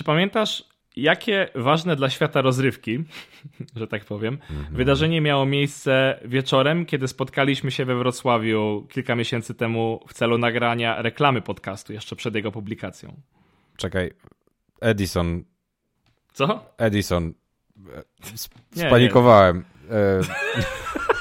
czy pamiętasz, jakie ważne dla świata rozrywki, że tak powiem, mhm. wydarzenie miało miejsce wieczorem, kiedy spotkaliśmy się we Wrocławiu kilka miesięcy temu w celu nagrania reklamy podcastu, jeszcze przed jego publikacją? Czekaj, Edison. Co? Edison. Spanikowałem. Nie, nie.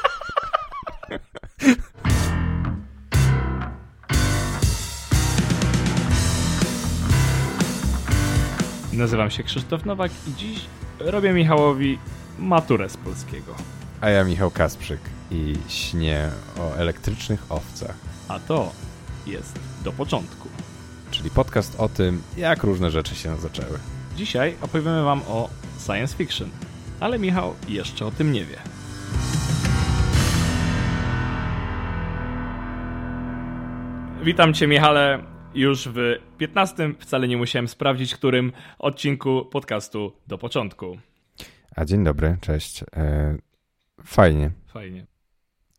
Nazywam się Krzysztof Nowak i dziś robię Michałowi maturę z polskiego. A ja Michał Kasprzyk i śnię o elektrycznych owcach. A to jest do początku. Czyli podcast o tym, jak różne rzeczy się zaczęły. Dzisiaj opowiemy wam o science fiction, ale Michał jeszcze o tym nie wie. Witam cię Michale już w 15. Wcale nie musiałem sprawdzić, którym odcinku podcastu do początku. A dzień dobry, cześć. E, fajnie. Fajnie.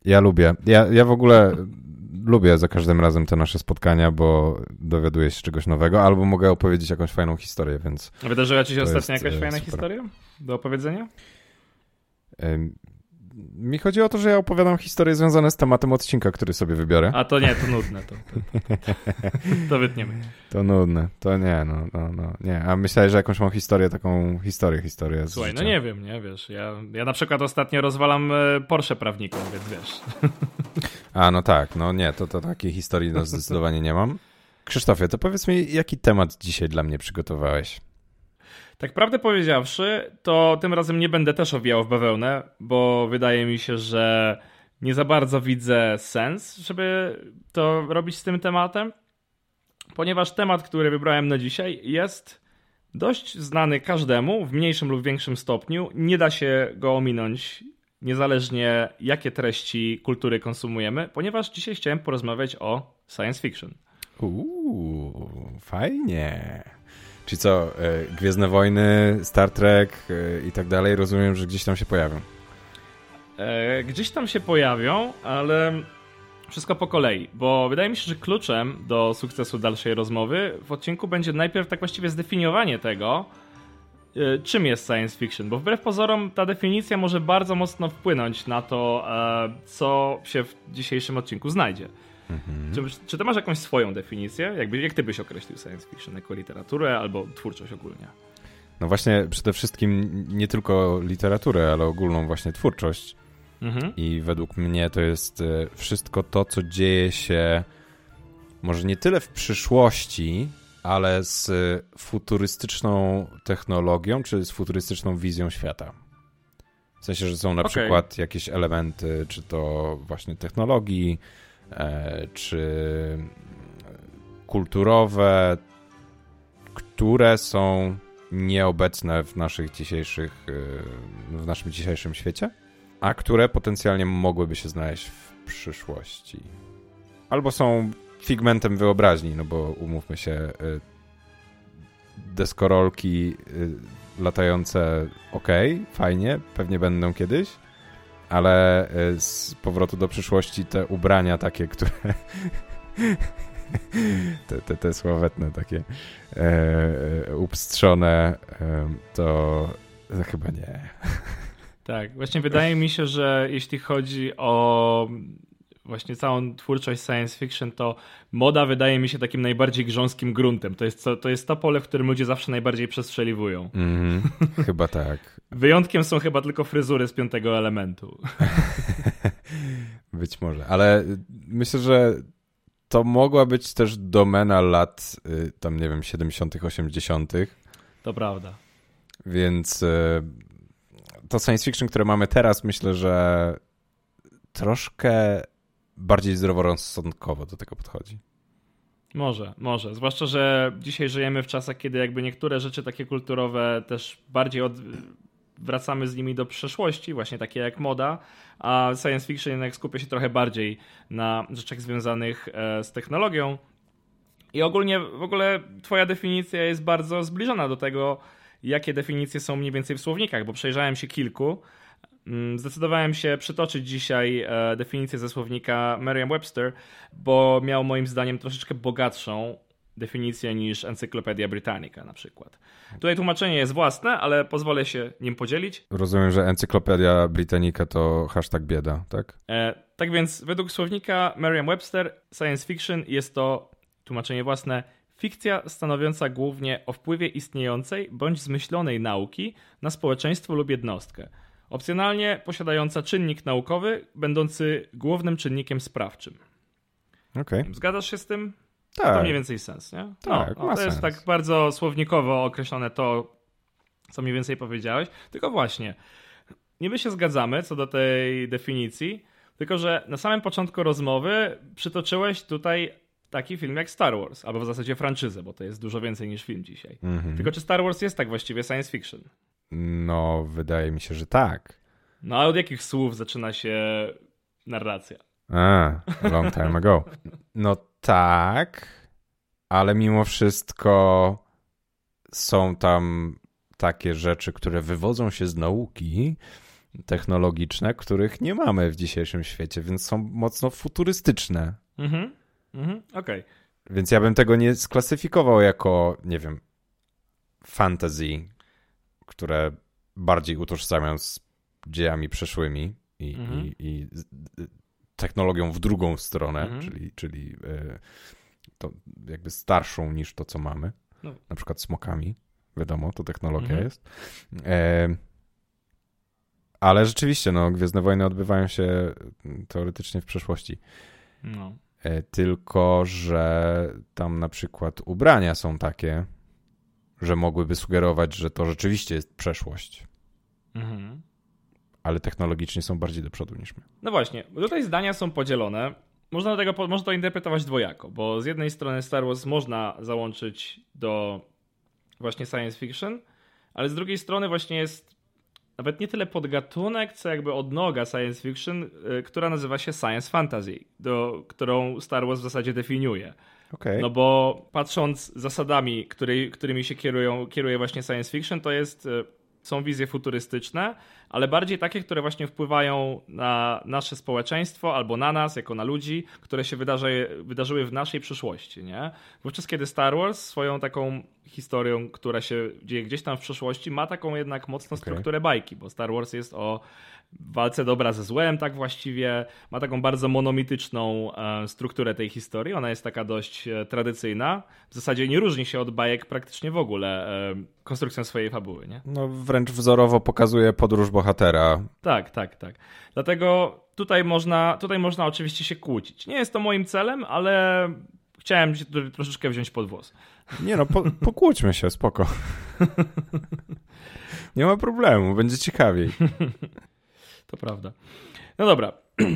Ja lubię. Ja, ja w ogóle lubię za każdym razem te nasze spotkania, bo dowiaduję się czegoś nowego, albo mogę opowiedzieć jakąś fajną historię, więc. Wydarzyła ci się ostatnio jakaś e, fajna super. historia do opowiedzenia? Mi chodzi o to, że ja opowiadam historie związane z tematem odcinka, który sobie wybiorę. A to nie, to nudne. To, to, to wytniemy. To nudne. To nie, no, no, no, nie. A myślałeś, że jakąś mam historię, taką historię, historię Słuchaj, no nie wiem, nie, wiesz. Ja, ja na przykład ostatnio rozwalam e, Porsche prawnikom, więc wiesz. A, no tak. No nie, to, to takiej historii no, zdecydowanie nie mam. Krzysztofie, to powiedz mi, jaki temat dzisiaj dla mnie przygotowałeś? Tak prawdę powiedziawszy, to tym razem nie będę też owijał w bawełnę, bo wydaje mi się, że nie za bardzo widzę sens, żeby to robić z tym tematem, ponieważ temat, który wybrałem na dzisiaj jest dość znany każdemu w mniejszym lub większym stopniu. Nie da się go ominąć, niezależnie jakie treści kultury konsumujemy, ponieważ dzisiaj chciałem porozmawiać o science fiction. Uuu, fajnie. Czyli co, e, Gwiezdne Wojny, Star Trek e, i tak dalej, rozumiem, że gdzieś tam się pojawią. E, gdzieś tam się pojawią, ale wszystko po kolei, bo wydaje mi się, że kluczem do sukcesu dalszej rozmowy w odcinku będzie najpierw tak właściwie zdefiniowanie tego, czym jest science fiction, bo wbrew pozorom ta definicja może bardzo mocno wpłynąć na to, co się w dzisiejszym odcinku znajdzie. Mhm. Czy, czy ty masz jakąś swoją definicję? Jakby, jak ty byś określił science fiction? Jako literaturę albo twórczość ogólnie? No właśnie, przede wszystkim nie tylko literaturę, ale ogólną właśnie twórczość. Mhm. I według mnie to jest e, wszystko to, co dzieje się może nie tyle w przyszłości, ale z futurystyczną technologią, czy z futurystyczną wizją świata. W sensie, że są na okay. przykład jakieś elementy, czy to właśnie technologii, E, czy kulturowe, które są nieobecne w naszych dzisiejszych, e, w naszym dzisiejszym świecie, a które potencjalnie mogłyby się znaleźć w przyszłości. Albo są figmentem wyobraźni, no bo umówmy się, e, deskorolki latające ok, fajnie, pewnie będą kiedyś, ale y, z powrotu do przyszłości te ubrania takie, które te, te, te sławetne takie e, e upstrzone, e, to, to chyba nie. Tak, właśnie wydaje mi się, że jeśli chodzi o właśnie całą twórczość science fiction, to moda wydaje mi się takim najbardziej grząskim gruntem. To jest, to, to jest to pole, w którym ludzie zawsze najbardziej przestrzeliwują. Mm, chyba tak. Wyjątkiem są chyba tylko fryzury z piątego elementu. być może, ale myślę, że to mogła być też domena lat y, tam, nie wiem, 70., 80. To prawda. Więc y, to science fiction, które mamy teraz, myślę, że troszkę bardziej zdroworozsądkowo do tego podchodzi. Może, może. Zwłaszcza, że dzisiaj żyjemy w czasach, kiedy jakby niektóre rzeczy takie kulturowe też bardziej od... wracamy z nimi do przeszłości, właśnie takie jak moda, a science fiction jednak skupia się trochę bardziej na rzeczach związanych e, z technologią. I ogólnie w ogóle twoja definicja jest bardzo zbliżona do tego, jakie definicje są mniej więcej w słownikach, bo przejrzałem się kilku zdecydowałem się przytoczyć dzisiaj e, definicję ze słownika Merriam-Webster, bo miał moim zdaniem troszeczkę bogatszą definicję niż Encyklopedia Britannica na przykład. Tutaj tłumaczenie jest własne, ale pozwolę się nim podzielić. Rozumiem, że Encyklopedia Britannica to hashtag bieda, tak? E, tak więc według słownika Merriam-Webster science fiction jest to tłumaczenie własne fikcja stanowiąca głównie o wpływie istniejącej bądź zmyślonej nauki na społeczeństwo lub jednostkę. Opcjonalnie posiadająca czynnik naukowy, będący głównym czynnikiem sprawczym. Okay. Zgadzasz się z tym? Tak. To mniej więcej sens, nie? Tak, no, no, to jest tak bardzo słownikowo określone to, co mniej więcej powiedziałeś. Tylko właśnie, niby się zgadzamy co do tej definicji, tylko że na samym początku rozmowy przytoczyłeś tutaj taki film jak Star Wars, albo w zasadzie franczyzę, bo to jest dużo więcej niż film dzisiaj. Mhm. Tylko czy Star Wars jest tak właściwie science fiction? No, wydaje mi się, że tak. No, a od jakich słów zaczyna się narracja? A, long time ago. No tak, ale mimo wszystko są tam takie rzeczy, które wywodzą się z nauki technologiczne, których nie mamy w dzisiejszym świecie, więc są mocno futurystyczne. Mhm, mhm okej. Okay. Więc ja bym tego nie sklasyfikował jako, nie wiem, fantasy, które bardziej utożsamiam z dziejami przeszłymi i, mhm. i, i technologią w drugą stronę, mhm. czyli, czyli e, to jakby starszą niż to, co mamy. No. Na przykład smokami. Wiadomo, to technologia mhm. jest. E, ale rzeczywiście, no, Gwiezdne Wojny odbywają się teoretycznie w przeszłości. No. E, tylko, że tam na przykład ubrania są takie, że mogłyby sugerować, że to rzeczywiście jest przeszłość. Mhm ale technologicznie są bardziej do przodu niż my. No właśnie, tutaj zdania są podzielone. Można, tego, można to interpretować dwojako, bo z jednej strony Star Wars można załączyć do właśnie science fiction, ale z drugiej strony właśnie jest nawet nie tyle podgatunek, co jakby odnoga science fiction, y, która nazywa się science fantasy, do, którą Star Wars w zasadzie definiuje. Okay. No bo patrząc zasadami, który, którymi się kierują, kieruje właśnie science fiction, to jest y, są wizje futurystyczne, ale bardziej takie, które właśnie wpływają na nasze społeczeństwo albo na nas, jako na ludzi, które się wydarzy, wydarzyły w naszej przyszłości. Nie? Wówczas, kiedy Star Wars swoją taką historią, która się dzieje gdzieś tam w przeszłości, ma taką jednak mocną strukturę okay. bajki, bo Star Wars jest o walce dobra ze złem, tak właściwie. Ma taką bardzo monomityczną e, strukturę tej historii. Ona jest taka dość e, tradycyjna. W zasadzie nie różni się od bajek praktycznie w ogóle e, konstrukcją swojej fabuły. Nie? No wręcz wzorowo pokazuje podróż bohatera. Tak, tak, tak. Dlatego tutaj można, tutaj można oczywiście się kłócić. Nie jest to moim celem, ale chciałem się troszeczkę wziąć pod włos. Nie no, po, pokłóćmy się, spoko. Nie ma problemu, będzie ciekawiej. To prawda. No dobra.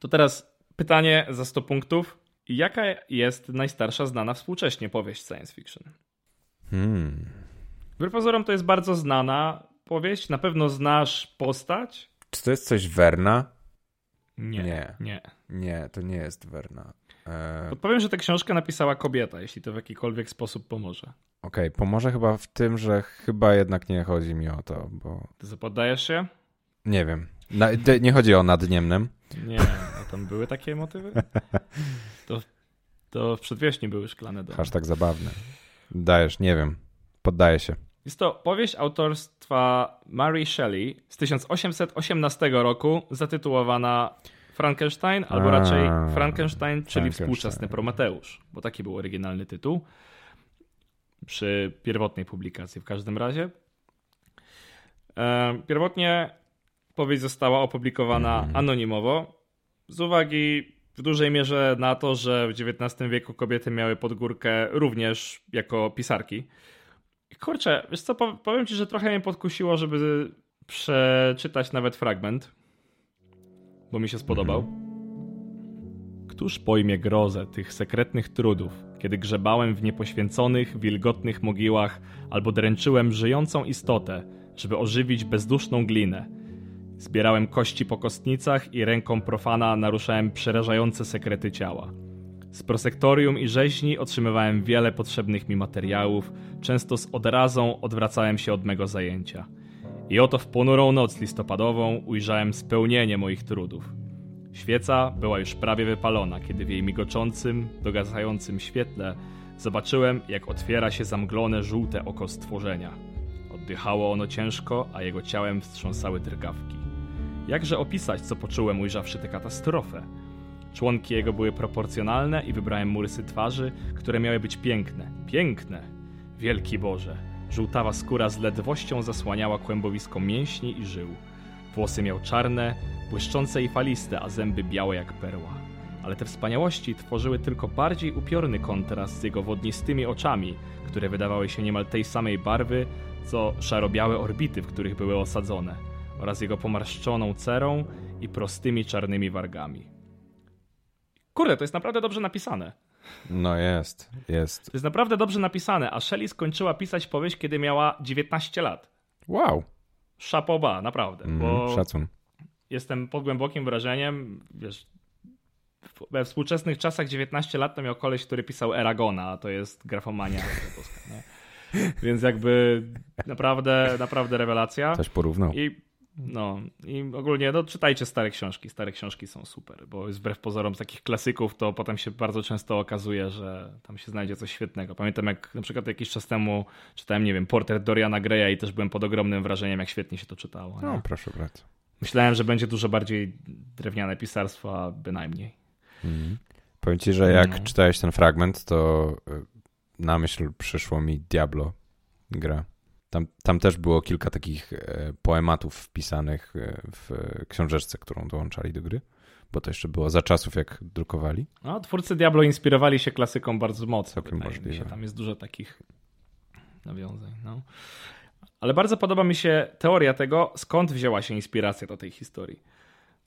To teraz pytanie za 100 punktów. Jaka jest najstarsza znana współcześnie powieść science fiction? Hmm. Wbrew pozorom to jest bardzo znana powieść. Na pewno znasz postać. Czy to jest coś Werna? Nie. Nie. Nie, nie to nie jest Werna. E... Odpowiem, że tę książkę napisała kobieta, jeśli to w jakikolwiek sposób pomoże. Okej, okay, pomoże chyba w tym, że chyba jednak nie chodzi mi o to, bo... Ty poddajesz się? Nie wiem. Na, nie chodzi o nadniemnem. Nie, a tam były takie motywy? To, to w przedwiośnie były szklane domy. tak zabawny. Dajesz, nie wiem. Poddaję się. Jest to powieść autorstwa Mary Shelley z 1818 roku, zatytułowana Frankenstein, albo raczej Frankenstein, czyli współczesny Prometeusz, bo taki był oryginalny tytuł przy pierwotnej publikacji w każdym razie. E, pierwotnie powieść została opublikowana mhm. anonimowo z uwagi w dużej mierze na to, że w XIX wieku kobiety miały podgórkę również jako pisarki. Kurczę, wiesz co, powiem ci, że trochę mnie podkusiło, żeby przeczytać nawet fragment, bo mi się spodobał. Mhm. Któż pojmie grozę tych sekretnych trudów, kiedy grzebałem w niepoświęconych, wilgotnych mogiłach albo dręczyłem żyjącą istotę, żeby ożywić bezduszną glinę – Zbierałem kości po kostnicach i ręką profana naruszałem przerażające sekrety ciała. Z prosektorium i rzeźni otrzymywałem wiele potrzebnych mi materiałów, często z odrazą odwracałem się od mego zajęcia. I oto w ponurą noc listopadową ujrzałem spełnienie moich trudów. Świeca była już prawie wypalona, kiedy w jej migoczącym, dogasającym świetle zobaczyłem, jak otwiera się zamglone, żółte oko stworzenia. Oddychało ono ciężko, a jego ciałem wstrząsały drgawki. Jakże opisać, co poczułem, ujrzawszy tę katastrofę? Członki jego były proporcjonalne i wybrałem mu rysy twarzy, które miały być piękne. Piękne! Wielki Boże! Żółtawa skóra z ledwością zasłaniała kłębowisko mięśni i żył. Włosy miał czarne, błyszczące i faliste, a zęby białe jak perła. Ale te wspaniałości tworzyły tylko bardziej upiorny kontrast z jego wodnistymi oczami, które wydawały się niemal tej samej barwy, co szarobiałe orbity, w których były osadzone, oraz jego pomarszczoną cerą i prostymi czarnymi wargami. Kurde, to jest naprawdę dobrze napisane. No jest, jest. To jest naprawdę dobrze napisane, a Shelley skończyła pisać powieść, kiedy miała 19 lat. Wow. Szapoba, naprawdę. Mm, bo szacun. Jestem pod głębokim wrażeniem, wiesz, we współczesnych czasach 19 lat to miał koleś, który pisał Eragona, a to jest grafomania. Więc jakby naprawdę, naprawdę rewelacja. Coś porównał. I no i ogólnie no, czytajcie stare książki. Stare książki są super, bo wbrew pozorom z takich klasyków to potem się bardzo często okazuje, że tam się znajdzie coś świetnego. Pamiętam jak na przykład jakiś czas temu czytałem, nie wiem, portret Doriana Greya i też byłem pod ogromnym wrażeniem, jak świetnie się to czytało. No, proszę bardzo. Myślałem, że będzie dużo bardziej drewniane pisarstwo, a bynajmniej. Mhm. Powiem ci, że jak no. czytałeś ten fragment, to y, na myśl przyszło mi Diablo gra. Tam, tam też było kilka takich e, poematów wpisanych e, w książeczce, którą dołączali do gry, bo to jeszcze było za czasów, jak drukowali. No, twórcy Diablo inspirowali się klasyką bardzo mocno. Całkiem możliwe. Się. Tam jest dużo takich nawiązań. No. Ale bardzo podoba mi się teoria tego, skąd wzięła się inspiracja do tej historii.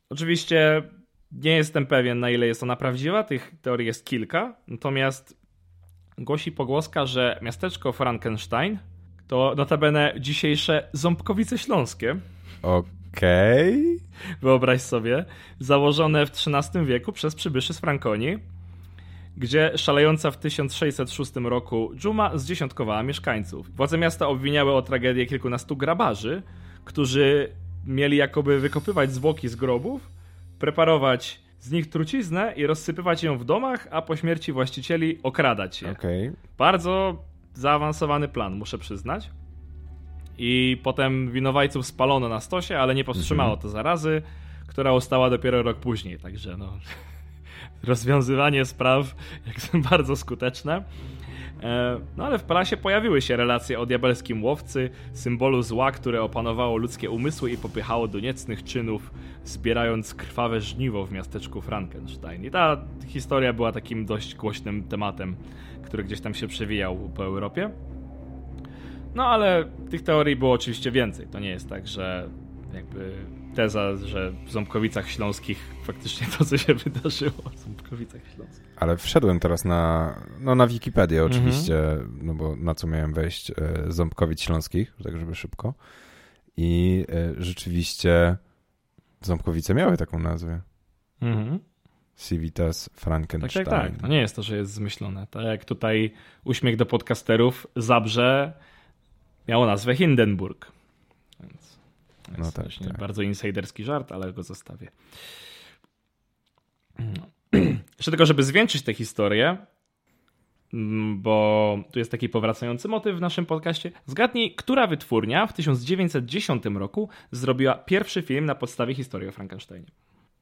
Oczywiście nie jestem pewien, na ile jest ona prawdziwa, tych teorii jest kilka, natomiast głosi pogłoska, że miasteczko Frankenstein to notabene dzisiejsze Ząbkowice Śląskie. Okej. Okay. Wyobraź sobie, założone w XIII wieku przez przybyszy z Frankonii, gdzie szalejąca w 1606 roku dżuma zdziesiątkowała mieszkańców. Władze miasta obwiniały o tragedię kilkunastu grabarzy, którzy mieli jakoby wykopywać zwłoki z grobów, preparować z nich truciznę i rozsypywać ją w domach, a po śmierci właścicieli okradać je. Okay. Bardzo zaawansowany plan, muszę przyznać. I potem winowajców spalono na stosie, ale nie powstrzymało mhm. to zarazy, która ustała dopiero rok później. Także no, rozwiązywanie spraw jak bardzo skuteczne. E, no ale w prasie pojawiły się relacje o diabelskim łowcy, symbolu zła, które opanowało ludzkie umysły i popychało do niecnych czynów, zbierając krwawe żniwo w miasteczku Frankenstein. I ta historia była takim dość głośnym tematem który gdzieś tam się przewijał po Europie. No ale tych teorii było oczywiście więcej. To nie jest tak, że jakby teza, że w Ząbkowicach Śląskich faktycznie to, co się wydarzyło w Ząbkowicach Śląskich. Ale wszedłem teraz na, no na Wikipedię mhm. oczywiście, mhm. no bo na co miałem wejść, e, Ząbkowic Śląskich, tak żeby szybko. I e, rzeczywiście Ząbkowice miały taką nazwę. Mhm. Civitas Frankenstein. Tak, tak, tak. To nie jest to, że jest zmyślone. Tak jak tutaj uśmiech do podcasterów, Zabrze miało nazwę Hindenburg. Więc no tak, tak. bardzo insiderski żart, ale go zostawię. No. Jeszcze tylko, żeby zwieńczyć tę historię, mm, bo tu jest taki powracający motyw w naszym podcaście. Zgadnij, która wytwórnia w 1910 roku zrobiła pierwszy film na podstawie historii o Frankensteinie.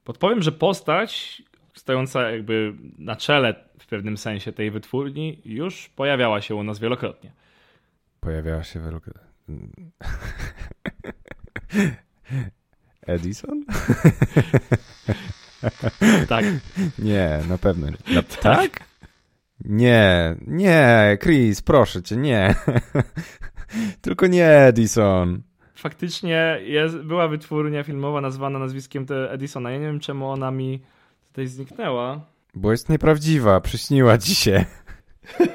Podpowiem, że postać, stojąca jakby na czele w pewnym sensie tej wytwórni już pojawiała się u nas wielokrotnie. Pojawiała się wielokrotnie. Edison? tak. Nie, na pewno nie. Na, tak? Nie, nie, Chris, proszę cię, nie. Tylko nie Edison. Faktycznie jest, była wytwórnia filmowa nazwana nazwiskiem Edisona. Ja nie wiem, czemu ona mi tutaj zniknęła. Bo jest nieprawdziwa, przyśniła ci się.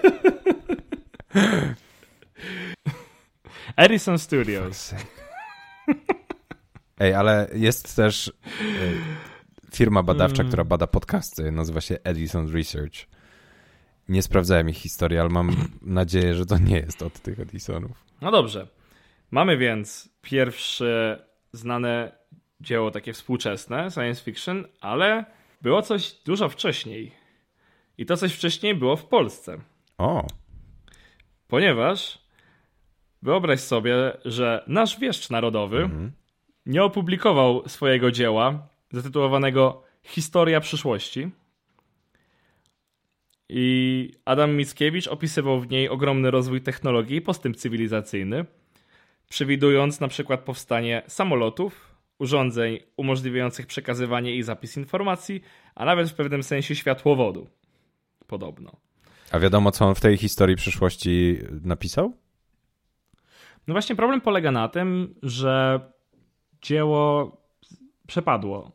Edison Studios. Ej, ale jest też firma badawcza, mm. która bada podcasty. Nazywa się Edison Research. Nie sprawdzałem ich historii, ale mam nadzieję, że to nie jest od tych Edisonów. No dobrze. Mamy więc pierwsze znane dzieło takie współczesne, science fiction, ale było coś dużo wcześniej. I to coś wcześniej było w Polsce. O. Ponieważ wyobraź sobie, że nasz wieszcz narodowy mhm. nie opublikował swojego dzieła zatytułowanego Historia przyszłości. I Adam Mickiewicz opisywał w niej ogromny rozwój technologii i postęp cywilizacyjny, przewidując na przykład powstanie samolotów, urządzeń umożliwiających przekazywanie i zapis informacji, a nawet w pewnym sensie światłowodu. Podobno. A wiadomo, co on w tej historii przyszłości napisał? No właśnie, problem polega na tym, że dzieło przepadło.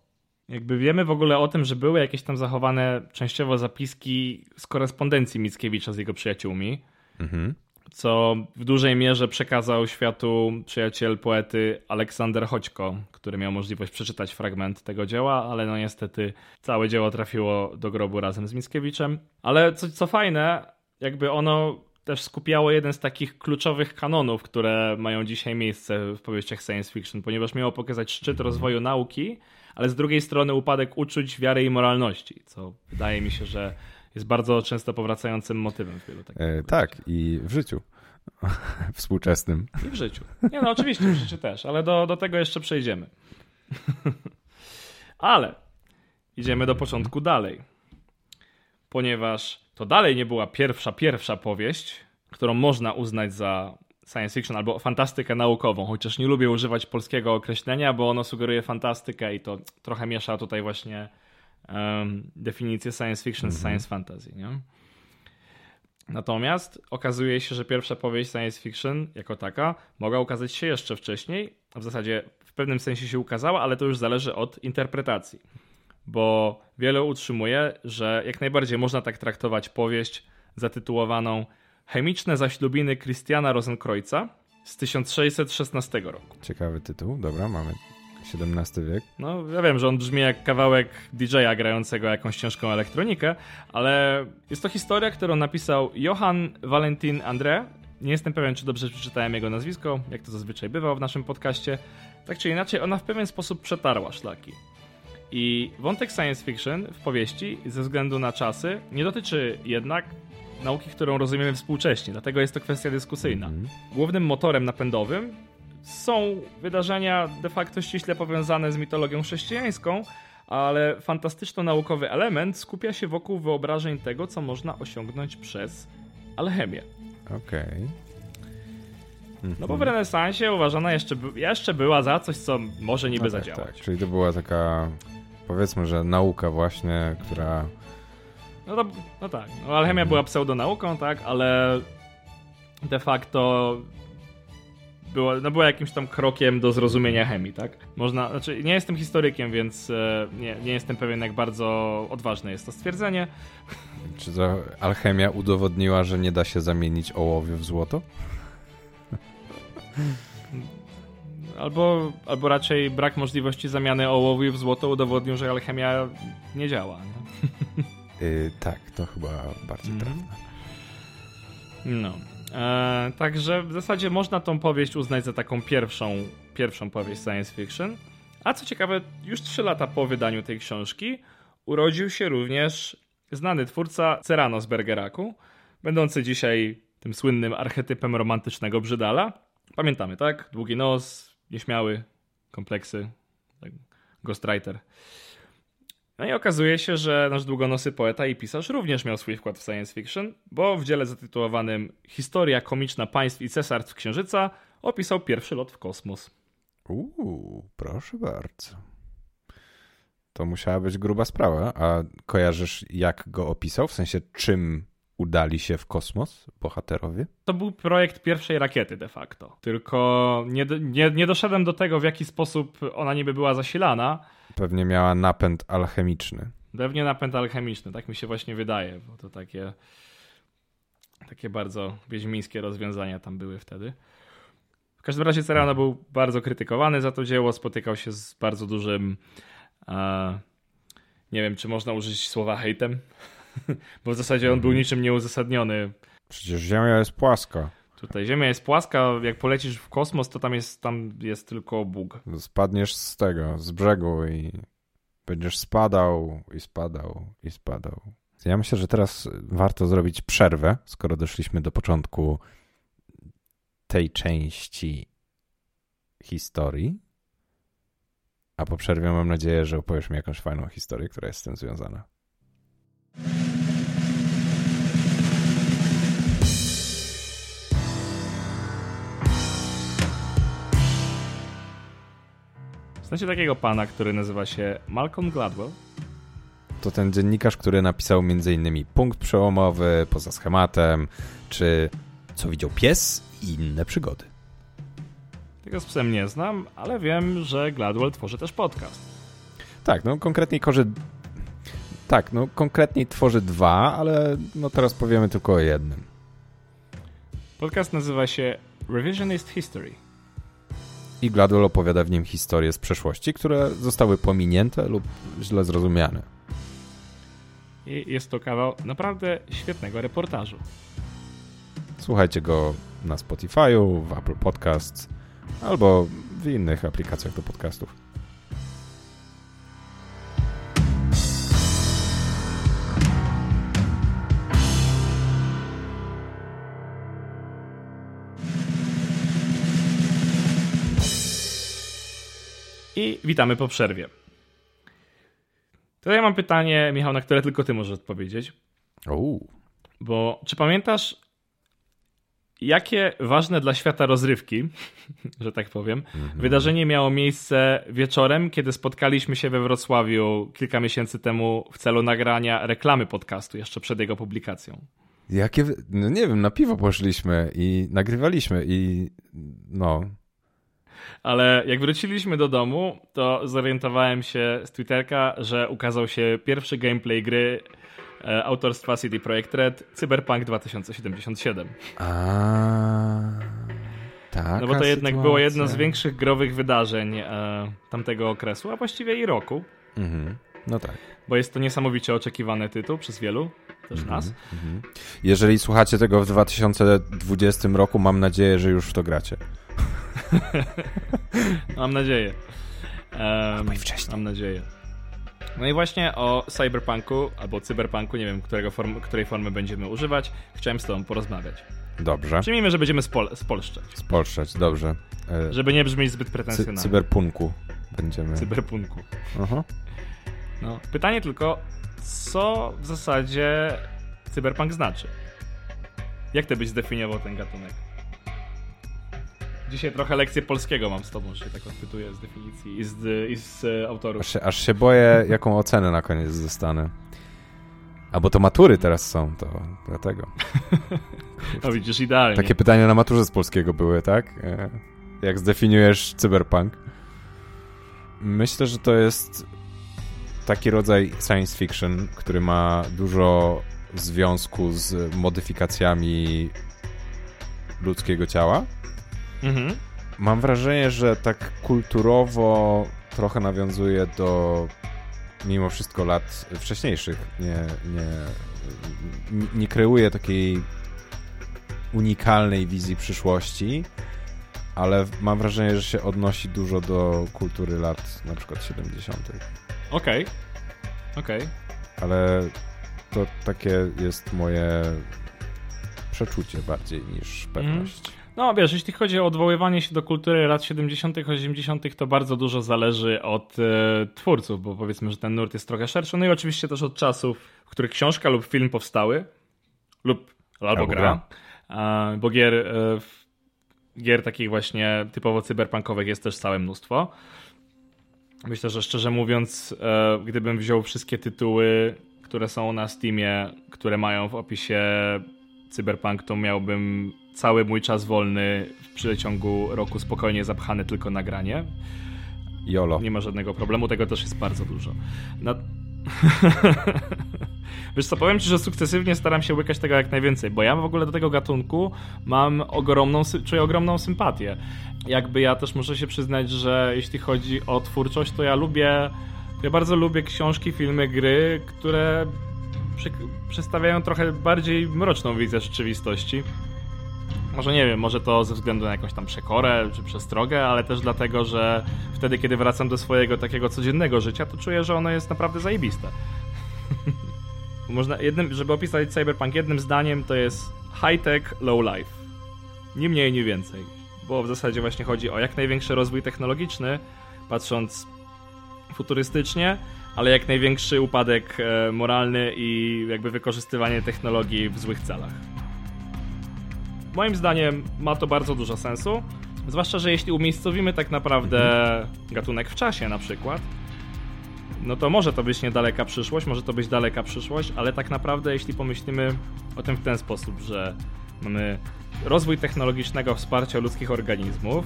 Jakby wiemy w ogóle o tym, że były jakieś tam zachowane częściowo zapiski z korespondencji Mickiewicza z jego przyjaciółmi. Mhm co w dużej mierze przekazał światu przyjaciel poety Aleksander Choćko, który miał możliwość przeczytać fragment tego dzieła, ale no niestety całe dzieło trafiło do grobu razem z Mickiewiczem. Ale co, co fajne, jakby ono też skupiało jeden z takich kluczowych kanonów, które mają dzisiaj miejsce w powieściach science fiction, ponieważ miało pokazać szczyt rozwoju nauki, ale z drugiej strony upadek uczuć, wiary i moralności, co wydaje mi się, że jest bardzo często powracającym motywem w wielu takich. E, tak, i w życiu. Współczesnym. I w życiu. Nie, no oczywiście w życiu też, ale do, do tego jeszcze przejdziemy. ale idziemy do początku dalej. Ponieważ to dalej nie była pierwsza, pierwsza powieść, którą można uznać za science fiction albo fantastykę naukową, chociaż nie lubię używać polskiego określenia, bo ono sugeruje fantastykę i to trochę miesza tutaj właśnie um, definicję science fiction z mhm. science fantasy. Nie? Natomiast okazuje się, że pierwsza powieść science fiction jako taka mogła ukazać się jeszcze wcześniej, a w zasadzie w pewnym sensie się ukazała, ale to już zależy od interpretacji. Bo wiele utrzymuje, że jak najbardziej można tak traktować powieść zatytułowaną Chemiczne zaślubiny Christiana Rosenkreuza z 1616 roku. Ciekawy tytuł, dobra, mamy XVII wiek. No, ja wiem, że on brzmi jak kawałek DJ-a grającego jakąś ciężką elektronikę, ale jest to historia, którą napisał Johann Valentin André. Nie jestem pewien, czy dobrze przeczytałem jego nazwisko, jak to zazwyczaj bywa w naszym podcaście. Tak czy inaczej, ona w pewien sposób przetarła szlaki. I wątek science fiction w powieści, ze względu na czasy, nie dotyczy jednak nauki, którą rozumiemy współcześnie, dlatego jest to kwestia dyskusyjna. Mm. Głównym motorem napędowym są wydarzenia de facto ściśle powiązane z mitologią chrześcijańską, ale fantastyczno-naukowy element skupia się wokół wyobrażeń tego, co można osiągnąć przez alchemię. Okej. Okay. No bo w renesansie uważana jeszcze, jeszcze była za coś, co może niby no tak, zadziałać. Tak. Czyli to była taka, powiedzmy, że nauka właśnie, która... No, to, no tak, no, alchemia mhm. była pseudonauką, tak, ale de facto była, no była jakimś tam krokiem do zrozumienia chemii, tak? Można, znaczy nie jestem historykiem, więc e, nie, nie jestem pewien, jak bardzo odważne jest to stwierdzenie. Czy to alchemia udowodniła, że nie da się zamienić ołowiu w złoto? Albo, albo raczej brak możliwości zamiany ołowiu w złoto udowodnił, że alchemia nie działa. Nie? Yy, tak, to chyba bardziej mm. trafne. No. E, także w zasadzie można tą powieść uznać za taką pierwszą, pierwszą powieść science fiction. A co ciekawe, już trzy lata po wydaniu tej książki urodził się również znany twórca Cerano z Bergeraku, będący dzisiaj tym słynnym archetypem romantycznego brzydala. Pamiętamy, tak? Długi nos, nieśmiały, kompleksy, tak, ghostwriter. No i okazuje się, że nasz długonosy poeta i pisarz również miał swój wkład w science fiction, bo w dziele zatytułowanym Historia komiczna państw i cesarstw Księżyca opisał pierwszy lot w kosmos. Uuu, proszę bardzo. To musiała być gruba sprawa. A kojarzysz, jak go opisał? W sensie, czym udali się w kosmos bohaterowie? To był projekt pierwszej rakiety de facto. Tylko nie, nie, nie doszedłem do tego, w jaki sposób ona niby była zasilana Pewnie miała napęd alchemiczny. Pewnie napęd alchemiczny, tak mi się właśnie wydaje, bo to takie takie bardzo wiedźmińskie rozwiązania tam były wtedy. W każdym razie Serrano był bardzo krytykowany za to dzieło, spotykał się z bardzo dużym e, nie wiem, czy można użyć słowa hejtem, bo w zasadzie on był mhm. niczym nieuzasadniony. Przecież Ziemia jest płaska. Tutaj Ziemia jest płaska, jak polecisz w kosmos, to tam jest, tam jest tylko Bóg. Spadniesz z tego, z brzegu i będziesz spadał i spadał i spadał. Ja myślę, że teraz warto zrobić przerwę, skoro doszliśmy do początku tej części historii. A po przerwie mam nadzieję, że opowiesz mi jakąś fajną historię, która jest z tym związana. Znacie takiego pana, który nazywa się Malcolm Gladwell? To ten dziennikarz, który napisał m.in. punkt przełomowy, poza schematem, czy co widział pies i inne przygody. Tego z psem nie znam, ale wiem, że Gladwell tworzy też podcast. Tak, no konkretniej korzy... Tak, no konkretniej tworzy dwa, ale no teraz powiemy tylko o jednym. Podcast nazywa się Revisionist History. I Gladwell opowiada w nim historie z przeszłości, które zostały pominięte lub źle zrozumiane. I jest to kawał naprawdę świetnego reportażu. Słuchajcie go na Spotify'u, w Apple Podcasts albo w innych aplikacjach do podcastów. I witamy po przerwie. Tutaj mam pytanie, Michał, na które tylko ty możesz odpowiedzieć. Uuu. Bo czy pamiętasz, jakie ważne dla świata rozrywki, że tak powiem, mhm. wydarzenie miało miejsce wieczorem, kiedy spotkaliśmy się we Wrocławiu kilka miesięcy temu w celu nagrania reklamy podcastu, jeszcze przed jego publikacją? Jakie, no nie wiem, na piwo poszliśmy i nagrywaliśmy i no, ale jak wróciliśmy do domu, to zorientowałem się z Twitterka, że ukazał się pierwszy gameplay gry e, autorstwa CD Projekt Red Cyberpunk 2077. A, tak. No bo to jednak było jedno z większych growych wydarzeń e, tamtego okresu, a właściwie i roku. Mhm. No tak. Bo jest to niesamowicie oczekiwany tytuł przez wielu, też mhm, nas. Mhm. Jeżeli słuchacie tego w 2020 roku, mam nadzieję, że już w to gracie. mam nadzieję. Um, wcześniej. Mam nadzieję. No i właśnie o cyberpunku, albo cyberpunku, nie wiem, którego form, której formy będziemy używać, chciałem z tobą porozmawiać. Dobrze. Przyjmijmy, że będziemy spol spolszczać. Spolszczać, dobrze. E... Żeby nie brzmieć zbyt pretensjonalnie. Cy cyberpunku będziemy. Cyberpunku. Aha. No, pytanie tylko, co w zasadzie cyberpunk znaczy? Jak ty byś zdefiniował ten gatunek? Dzisiaj trochę lekcję polskiego mam z tobą, się tak odpytuję z definicji i z, i z e, autorów. Aż się, aż się boję, jaką ocenę na koniec dostanę. A bo to matury teraz są, to dlatego. no widzisz, idealnie. Takie pytania na maturze z polskiego były, tak? E, jak zdefiniujesz cyberpunk? Myślę, że to jest taki rodzaj science fiction, który ma dużo związku z modyfikacjami ludzkiego ciała Mhm. Mam wrażenie, że tak kulturowo trochę nawiązuje do mimo wszystko lat wcześniejszych. Nie, nie, nie kreuje takiej unikalnej wizji przyszłości, ale mam wrażenie, że się odnosi dużo do kultury lat na przykład 70. Okej, okay. okej. Okay. Ale to takie jest moje przeczucie bardziej niż pewność. No wiesz, jeśli chodzi o odwoływanie się do kultury lat 70., 80., to bardzo dużo zależy od e, twórców, bo powiedzmy, że ten nurt jest trochę szerszy. No i oczywiście też od czasów, w których książka lub film powstały, lub albo, albo gra. gra. bo gier, e, gier takich właśnie typowo cyberpunkowych jest też całe mnóstwo. Myślę, że szczerze mówiąc, e, gdybym wziął wszystkie tytuły, które są na Steamie, które mają w opisie cyberpunk, to miałbym cały mój czas wolny w przeciągu roku spokojnie zapchany tylko nagranie. Jolo. Nie ma żadnego problemu, tego też jest bardzo dużo. No... Wiesz co, powiem ci, że sukcesywnie staram się łykać tego jak najwięcej, bo ja w ogóle do tego gatunku mam ogromną, czuję ogromną sympatię. Jakby ja też muszę się przyznać, że jeśli chodzi o twórczość, to ja lubię, ja bardzo lubię książki, filmy, gry, które przedstawiają trochę bardziej mroczną wizję rzeczywistości. Może nie wiem, może to ze względu na jakąś tam przekorę czy przestrogę, ale też dlatego, że wtedy, kiedy wracam do swojego takiego codziennego życia, to czuję, że ono jest naprawdę zajebiste. Można, jednym, żeby opisać cyberpunk jednym zdaniem, to jest high-tech, low-life. Ni mniej, ni więcej. Bo w zasadzie właśnie chodzi o jak największy rozwój technologiczny, patrząc futurystycznie, ale jak największy upadek e, moralny i jakby wykorzystywanie technologii w złych celach. Moim zdaniem ma to bardzo dużo sensu, zwłaszcza, że jeśli umiejscowimy tak naprawdę gatunek w czasie na przykład, no to może to być niedaleka przyszłość, może to być daleka przyszłość, ale tak naprawdę jeśli pomyślimy o tym w ten sposób, że mamy rozwój technologicznego wsparcia ludzkich organizmów,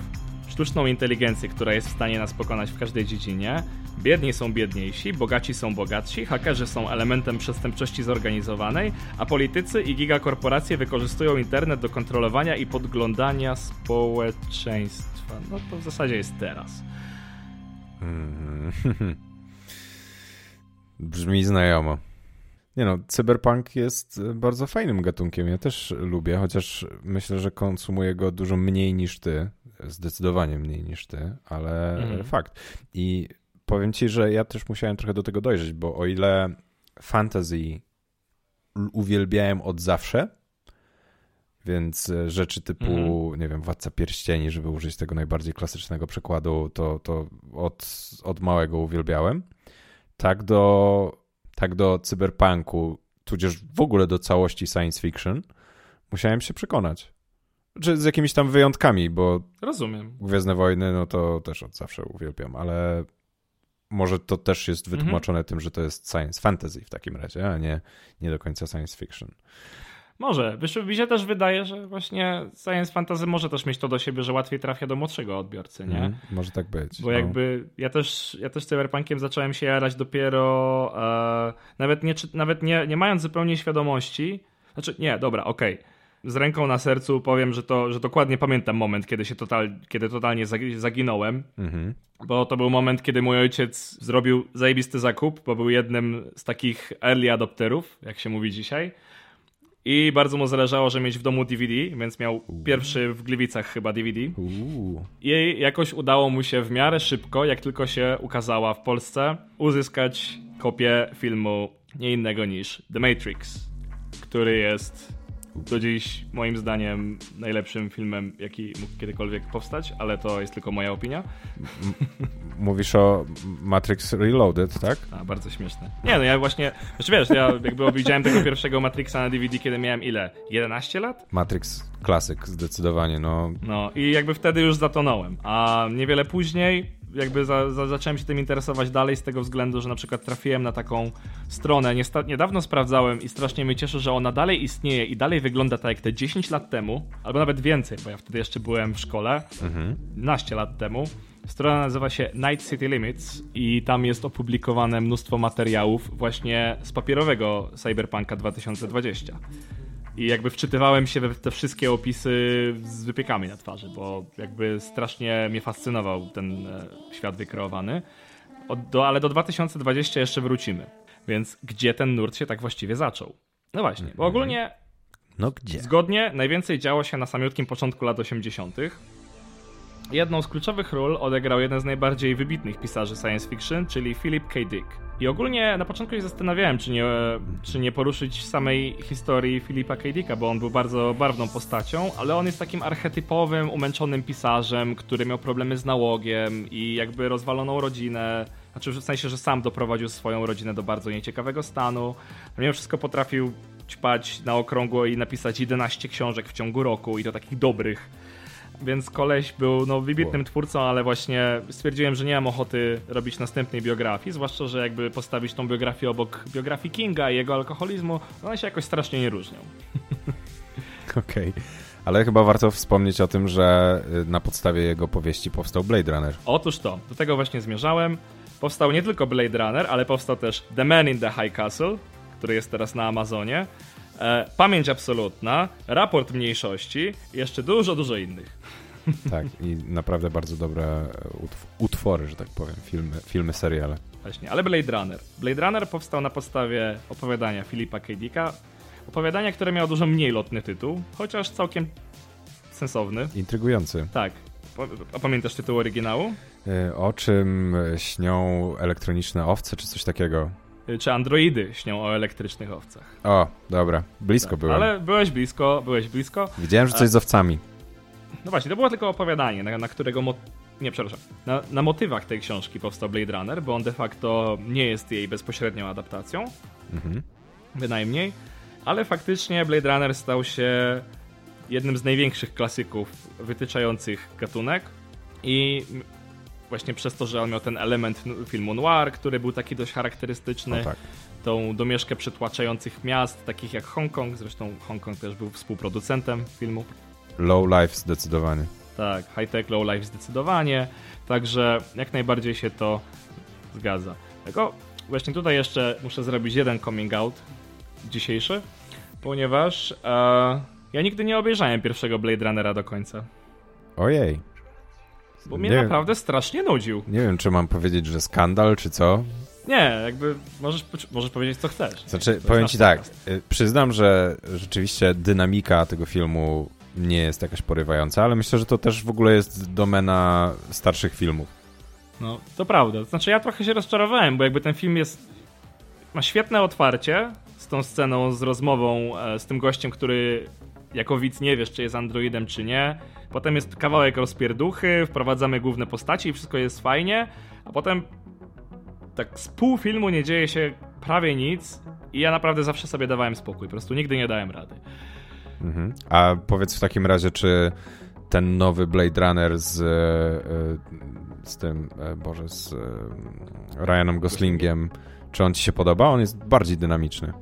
sztuczną inteligencję, która jest w stanie nas pokonać w każdej dziedzinie, biedni są biedniejsi, bogaci są bogatsi, hakerzy są elementem przestępczości zorganizowanej, a politycy i gigakorporacje wykorzystują internet do kontrolowania i podglądania społeczeństwa. No to w zasadzie jest teraz. Mm. Brzmi znajomo. Nie no, cyberpunk jest bardzo fajnym gatunkiem. Ja też lubię, chociaż myślę, że konsumuję go dużo mniej niż ty. Zdecydowanie mniej niż ty, ale mhm. fakt. I powiem ci, że ja też musiałem trochę do tego dojrzeć, bo o ile fantasy uwielbiałem od zawsze, więc rzeczy typu, mhm. nie wiem, Władca Pierścieni, żeby użyć tego najbardziej klasycznego przykładu, to, to od, od małego uwielbiałem. Tak do, tak do cyberpunku, tudzież w ogóle do całości science fiction, musiałem się przekonać. Czy z jakimiś tam wyjątkami, bo. Rozumiem. Gwiezdne Wojny, no to też od zawsze uwielbiam, ale może to też jest mhm. wytłumaczone mhm. tym, że to jest science fantasy w takim razie, a nie, nie do końca science fiction. Może. Mi się też wydaje, że właśnie science fantasy może też mieć to do siebie, że łatwiej trafia do młodszego odbiorcy, nie? Mm, może tak być. Bo no. jakby ja też, ja też cyberpunkiem zacząłem się jarać dopiero e, nawet, nie, nawet nie, nie mając zupełnie świadomości. Znaczy, nie, dobra, okej. Okay z ręką na sercu powiem, że to, że dokładnie pamiętam moment, kiedy się total, kiedy totalnie zaginąłem. Mhm. Bo to był moment, kiedy mój ojciec zrobił zajebisty zakup, bo był jednym z takich early adopterów, jak się mówi dzisiaj. I bardzo mu zależało, że mieć w domu DVD, więc miał Uuu. pierwszy w Gliwicach chyba DVD. Uuu. I jakoś udało mu się w miarę szybko, jak tylko się ukazała w Polsce, uzyskać kopię filmu nie innego niż The Matrix, który jest do dziś moim zdaniem najlepszym filmem, jaki mógł kiedykolwiek powstać, ale to jest tylko moja opinia. Mówisz o Matrix Reloaded, tak? A, bardzo śmieszne. Nie, no ja właśnie, znaczy wiesz, ja jakby widziałem tego pierwszego Matrixa na DVD, kiedy miałem ile? 11 lat? Matrix klasyk, zdecydowanie, no. No i jakby wtedy już zatonąłem, a niewiele później jakby za, za, zacząłem się tym interesować dalej z tego względu, że na przykład trafiłem na taką stronę, niedawno sprawdzałem i strasznie mnie cieszy, że ona dalej istnieje i dalej wygląda tak jak te 10 lat temu, albo nawet więcej, bo ja wtedy jeszcze byłem w szkole, mhm. 12 lat temu. Strona nazywa się Night City Limits i tam jest opublikowane mnóstwo materiałów właśnie z papierowego Cyberpunka 2020. I jakby wczytywałem się we te wszystkie opisy z wypiekami na twarzy, bo jakby strasznie mnie fascynował ten e, świat wykreowany. do, ale do 2020 jeszcze wrócimy. Więc gdzie ten nurt się tak właściwie zaczął? No właśnie, bo ogólnie no gdzie? Zgodnie najwięcej działo się na samiutkim początku lat 80. Jedną z kluczowych ról odegrał jeden z najbardziej wybitnych pisarzy science fiction, czyli Philip K. Dick. I ogólnie na początku się zastanawiałem, czy nie, czy nie poruszyć samej historii Philipa K. Dicka, bo on był bardzo barwną postacią, ale on jest takim archetypowym, umęczonym pisarzem, który miał problemy z nałogiem i jakby rozwaloną rodzinę. Znaczy w sensie, że sam doprowadził swoją rodzinę do bardzo nieciekawego stanu. Mimo wszystko potrafił ćpać na okrągło i napisać 11 książek w ciągu roku i to takich dobrych więc koleś był no, wybitnym wow. twórcą, ale właśnie stwierdziłem, że nie mam ochoty robić następnej biografii, zwłaszcza, że jakby postawić tą biografię obok biografii Kinga i jego alkoholizmu, no one się jakoś strasznie nie różnią. Okej. Okay. Ale chyba warto wspomnieć o tym, że y, na podstawie jego powieści powstał Blade Runner. Otóż to, do tego właśnie zmierzałem. Powstał nie tylko Blade Runner, ale powstał też The Man in the High Castle, który jest teraz na Amazonie. E, pamięć absolutna, raport mniejszości i jeszcze dużo, dużo innych. Tak, i naprawdę bardzo dobre utwory, że tak powiem, filmy, filmy seriale. Właśnie, ale Blade Runner. Blade Runner powstał na podstawie opowiadania Filipa K. Dicka. Opowiadania, które miało dużo mniej lotny tytuł, chociaż całkiem sensowny. Intrygujący. Tak. A pamiętasz tytuł oryginału? E, o czym śnią elektroniczne owce, czy coś takiego? Czy androidy śnią o elektrycznych owcach. O, dobra, blisko tak, byłem. Ale byłeś blisko, byłeś blisko. Widziałem, że coś z owcami. No właśnie, to było tylko opowiadanie, na, na którego nie, przepraszam. Na, na, motywach tej książki powstał Blade Runner, bo on de facto nie jest jej bezpośrednią adaptacją. Mhm. Bynajmniej. Ale faktycznie Blade Runner stał się jednym z największych klasyków wytyczających gatunek. I właśnie przez to, że on miał ten element filmu noir, który był taki dość charakterystyczny. No tak. Tą domieszkę przytłaczających miast, takich jak Hongkong. Zresztą Hongkong też był współproducentem filmu. Low life zdecydowanie. Tak, high-tech, low-life zdecydowanie, także jak najbardziej się to zgadza. Tylko właśnie tutaj jeszcze muszę zrobić jeden coming out dzisiejszy, ponieważ e, ja nigdy nie obejrzałem pierwszego Blade Runnera do końca. Ojej. Bo mnie nie naprawdę strasznie nudził. Nie wiem, czy mam powiedzieć, że skandal, czy co. Nie, jakby możesz, możesz powiedzieć, co chcesz. Znaczy, powiem ci tak, y, przyznam, że rzeczywiście dynamika tego filmu nie jest jakaś porywająca, ale myślę, że to też w ogóle jest domena starszych filmów. No, to prawda. Znaczy ja trochę się rozczarowałem, bo jakby ten film jest ma świetne otwarcie z tą sceną, z rozmową e, z tym gościem, który jako widz nie wiesz, czy jest androidem, czy nie. Potem jest kawałek rozpierduchy, wprowadzamy główne postaci i wszystko jest fajnie, a potem tak z pół filmu nie dzieje się prawie nic i ja naprawdę zawsze sobie dawałem spokój, po prostu nigdy nie dałem rady. Mhm. A powiedz w takim razie, czy ten nowy Blade Runner z, e, e, z tym, e, Boże, z Ryanem Goslingiem, czy on ci się podoba? On jest bardziej dynamiczny.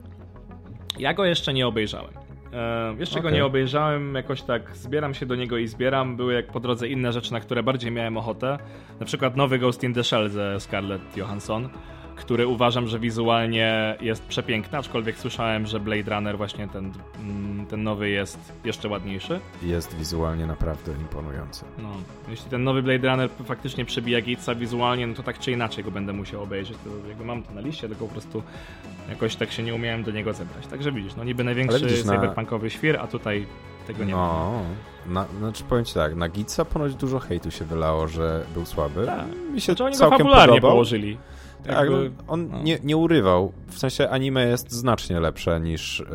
Ja go jeszcze nie obejrzałem. E, jeszcze okay. go nie obejrzałem, jakoś tak zbieram się do niego i zbieram. Były jak po drodze inne rzeczy, na które bardziej miałem ochotę. Na przykład nowy Ghost in the Shell ze Scarlett Johansson który uważam, że wizualnie jest przepiękny, aczkolwiek słyszałem, że Blade Runner właśnie ten, mm, ten nowy jest jeszcze ładniejszy. Jest wizualnie naprawdę imponujący. No, jeśli ten nowy Blade Runner faktycznie przebija Gatesa wizualnie, no to tak czy inaczej go będę musiał obejrzeć. To jakby mam to na liście, tylko po prostu jakoś tak się nie umiałem do niego zebrać. Także widzisz, no niby największy widzisz, cyberpunkowy na... świr, a tutaj tego nie no, ma. No, znaczy powiem ci tak, na Gitsa ponoć dużo hejtu się wylało, że był słaby. Tak. Mi się znaczy, oni całkiem go fabularnie podobał. położyli. Tak, no, on no. nie, nie urywał. W sensie anime jest znacznie lepsze niż y,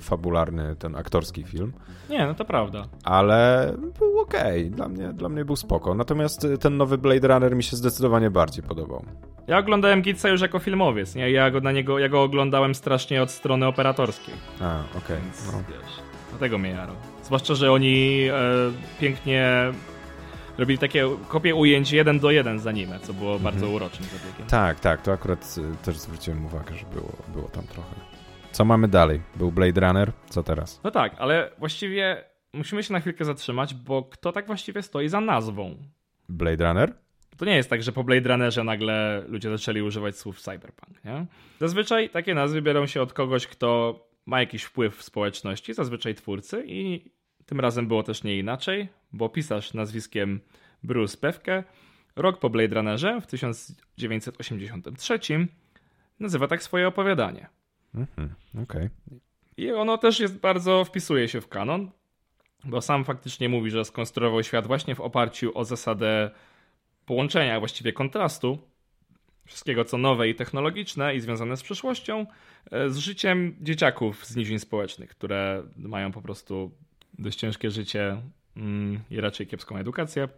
fabularny ten aktorski film. Nie, no to prawda. Ale był okej. Okay. Dla, mnie, dla mnie był spoko. Natomiast e, ten nowy Blade Runner mi się zdecydowanie bardziej podobał. Ja oglądałem Gitsa już jako filmowiec, nie? Ja go, na niego, ja go oglądałem strasznie od strony operatorskiej. A, okej. Okay. No. Wiesz, dlatego mnie jarał. Zwłaszcza, że oni e, pięknie robili takie kopie ujęć jeden do jeden z anime, co było mhm. bardzo uroczym zabiegiem. Tak, tak, to akurat y, też zwróciłem uwagę, że było, było tam trochę. Co mamy dalej? Był Blade Runner, co teraz? No tak, ale właściwie musimy się na chwilkę zatrzymać, bo kto tak właściwie stoi za nazwą? Blade Runner? To nie jest tak, że po Blade Runnerze nagle ludzie zaczęli używać słów cyberpunk, nie? Zazwyczaj takie nazwy biorą się od kogoś, kto ma jakiś wpływ w społeczności, zazwyczaj twórcy i tym razem było też nie inaczej, bo pisarz nazwiskiem Bruce Pewke rok po Blade Runnerze w 1983 nazywa tak swoje opowiadanie. Mhm, okay. I ono też jest bardzo, wpisuje się w kanon, bo sam faktycznie mówi, że skonstruował świat właśnie w oparciu o zasadę połączenia, właściwie kontrastu wszystkiego co nowe i technologiczne i związane z przyszłością, e, z życiem dzieciaków z nizin społecznych, które mają po prostu dość ciężkie życie i raczej kiepską edukację.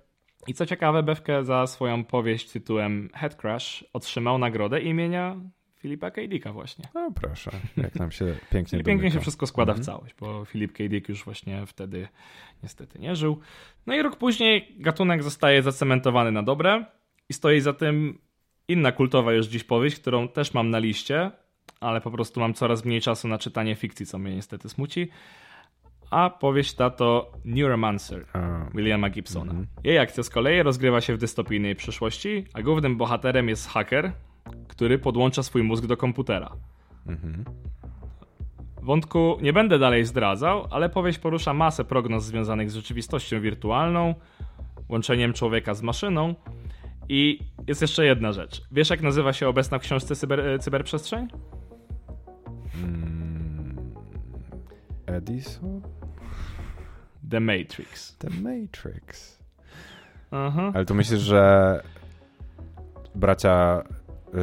I co ciekawe, Bewkę za swoją powieść tytułem Head Crash otrzymał nagrodę imienia Filipa K. Dicka właśnie. No proszę, jak nam się pięknie I pięknie się wszystko składa mhm. w całość, bo Filip K. Dick już właśnie wtedy niestety nie żył. No i rok później gatunek zostaje zacementowany na dobre i stoi za tym inna kultowa już dziś powieść, którą też mam na liście, ale po prostu mam coraz mniej czasu na czytanie fikcji, co mnie niestety smuci a powieść ta to Neuromancer Williama Gibsona. Mm -hmm. Jej akcja z kolei rozgrywa się w dystopijnej przyszłości, a głównym bohaterem jest haker, który podłącza swój mózg do komputera. Mm -hmm. Wątku nie będę dalej zdradzał, ale powieść porusza masę prognoz związanych z rzeczywistością wirtualną, łączeniem człowieka z maszyną. I jest jeszcze jedna rzecz. Wiesz, jak nazywa się obecna w książce cyber, cyberprzestrzeń? Mm, Edison? The Matrix. The Matrix. Aha. Ale tu myślisz, że bracia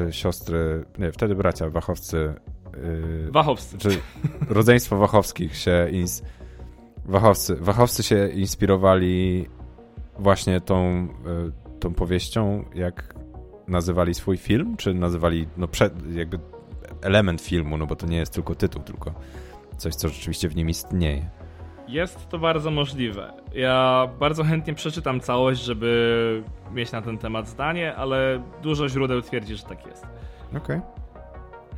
y, siostry, nie, wtedy bracia Wachowcy. Y, Wachowscy. Czy rodzeństwo Wachowskich się. Ins, Wachowcy, Wachowcy się inspirowali właśnie tą, y, tą powieścią, jak nazywali swój film, czy nazywali no, przed, jakby element filmu, no bo to nie jest tylko tytuł, tylko coś, co rzeczywiście w nim istnieje. Jest to bardzo możliwe. Ja bardzo chętnie przeczytam całość, żeby mieć na ten temat zdanie, ale dużo źródeł twierdzi, że tak jest. Okej. Okay.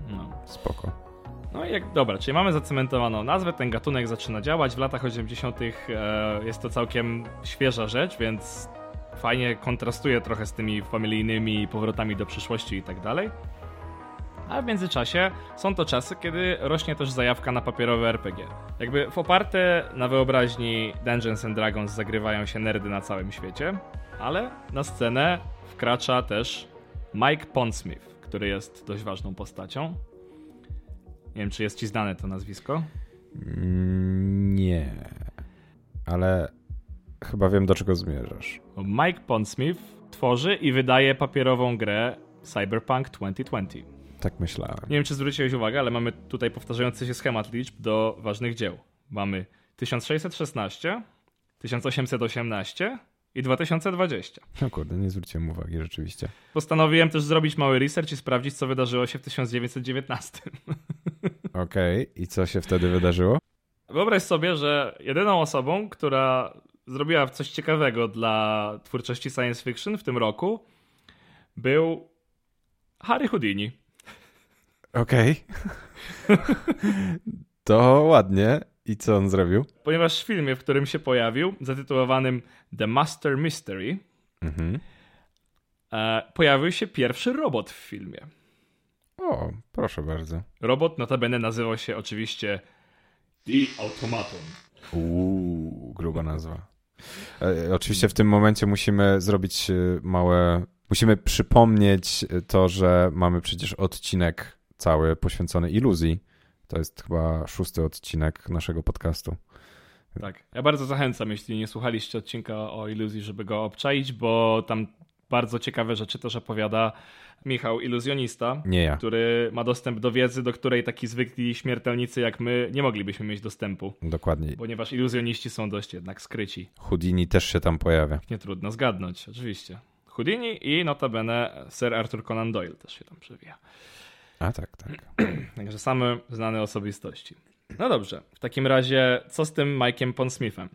No. Spoko. No i jak, dobra, czyli mamy zacementowaną nazwę, ten gatunek zaczyna działać. W latach 80. E, jest to całkiem świeża rzecz, więc fajnie kontrastuje trochę z tymi familijnymi powrotami do przyszłości i tak dalej. A w międzyczasie są to czasy, kiedy rośnie też zajawka na papierowe RPG. Jakby w oparte na wyobraźni Dungeons and Dragons zagrywają się nerdy na całym świecie, ale na scenę wkracza też Mike Pondsmith, który jest dość ważną postacią. Nie wiem, czy jest ci znane to nazwisko? Mm, nie, ale chyba wiem, do czego zmierzasz. Mike Pondsmith tworzy i wydaje papierową grę Cyberpunk 2020. Tak myślałem. Nie wiem, czy zwróciłeś uwagę, ale mamy tutaj powtarzający się schemat liczb do ważnych dzieł. Mamy 1616, 1818 i 2020. No kurde, nie zwróciłem uwagi, rzeczywiście. Postanowiłem też zrobić mały research i sprawdzić, co wydarzyło się w 1919. Okej, okay. i co się wtedy wydarzyło? Wyobraź sobie, że jedyną osobą, która zrobiła coś ciekawego dla twórczości science fiction w tym roku, był Harry Houdini. Okej. Okay. to ładnie. I co on zrobił? Ponieważ w filmie, w którym się pojawił, zatytułowanym The Master Mystery, mhm. e, pojawił się pierwszy robot w filmie. O, proszę bardzo. Robot notabene nazywał się oczywiście The Automaton. Uuu, gruba nazwa. E, oczywiście w tym momencie musimy zrobić e, małe... Musimy przypomnieć to, że mamy przecież odcinek cały poświęcony iluzji. To jest chyba szósty odcinek naszego podcastu. Tak. Ja bardzo zachęcam, jeśli nie słuchaliście odcinka o iluzji, żeby go obczaić, bo tam bardzo ciekawe rzeczy też opowiada Michał, iluzjonista, ja. który ma dostęp do wiedzy, do której taki zwykli śmiertelnicy jak my nie moglibyśmy mieć dostępu. Dokładnie. Ponieważ iluzjoniści są dość jednak skryci. Houdini też się tam pojawia. Nie trudno zgadnąć, oczywiście. Houdini i notabene Sir Arthur Conan Doyle też się tam przewija. A tak, tak. Także same znane osobistości. No dobrze, w takim razie co z tym Mike'iem Pondsmithem?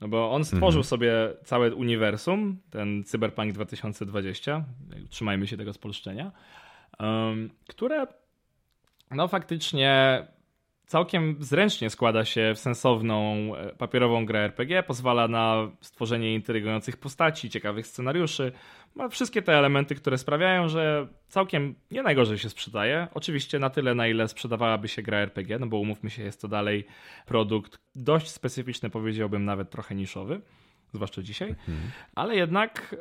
No bo on stworzył mhm. sobie całe uniwersum, ten Cyberpunk 2020, trzymajmy się tego spolszczenia, które no faktycznie całkiem zręcznie składa się w sensowną e, papierową grę RPG, pozwala na stworzenie intrygujących postaci, ciekawych scenariuszy, ma wszystkie te elementy, które sprawiają, że całkiem nie najgorzej się sprzedaje. Oczywiście na tyle, na ile sprzedawałaby się gra RPG, no bo umówmy się, jest to dalej produkt dość specyficzny, powiedziałbym nawet trochę niszowy, zwłaszcza dzisiaj, mhm. ale jednak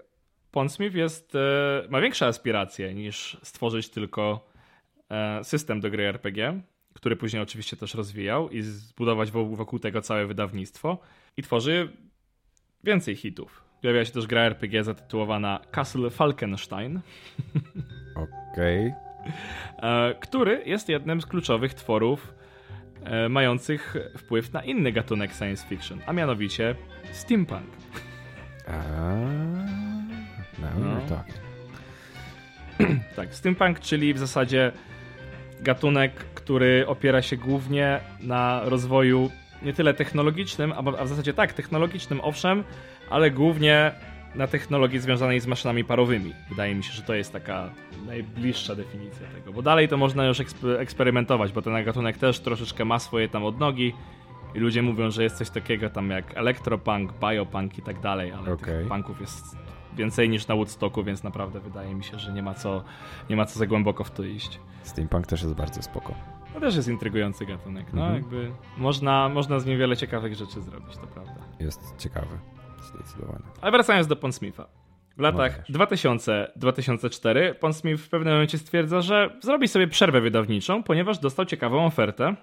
Pondsmith jest, e, ma większe aspiracje niż stworzyć tylko e, system do gry RPG, który później oczywiście też rozwijał i zbudować wokół tego całe wydawnictwo i tworzy więcej hitów. Pojawia się też gra RPG zatytułowana Castle Falkenstein. Okej. Okay. E, który jest jednym z kluczowych tworów e, mających wpływ na inny gatunek science fiction, a mianowicie steampunk. A, no, no. tak. tak, steampunk, czyli w zasadzie gatunek, który opiera się głównie na rozwoju nie tyle technologicznym, a w zasadzie tak, technologicznym owszem, ale głównie na technologii związanej z maszynami parowymi. Wydaje mi się, że to jest taka najbliższa definicja tego, bo dalej to można już eksperymentować, bo ten gatunek też troszeczkę ma swoje tam odnogi i ludzie mówią, że jest coś takiego tam jak elektropunk, biopunk i tak dalej, ale okay. tych punków jest więcej niż na Woodstocku, więc naprawdę wydaje mi się, że nie ma co, nie ma co za głęboko w to iść. Steampunk też jest bardzo spoko. To też jest intrygujący gatunek, no mhm. jakby można, można z nim wiele ciekawych rzeczy zrobić, to prawda. Jest ciekawy zdecydowanie. Ale wracając do Pondsmitha. W latach no 2000-2004 Pondsmith w pewnym momencie stwierdza, że zrobi sobie przerwę wydawniczą, ponieważ dostał ciekawą ofertę.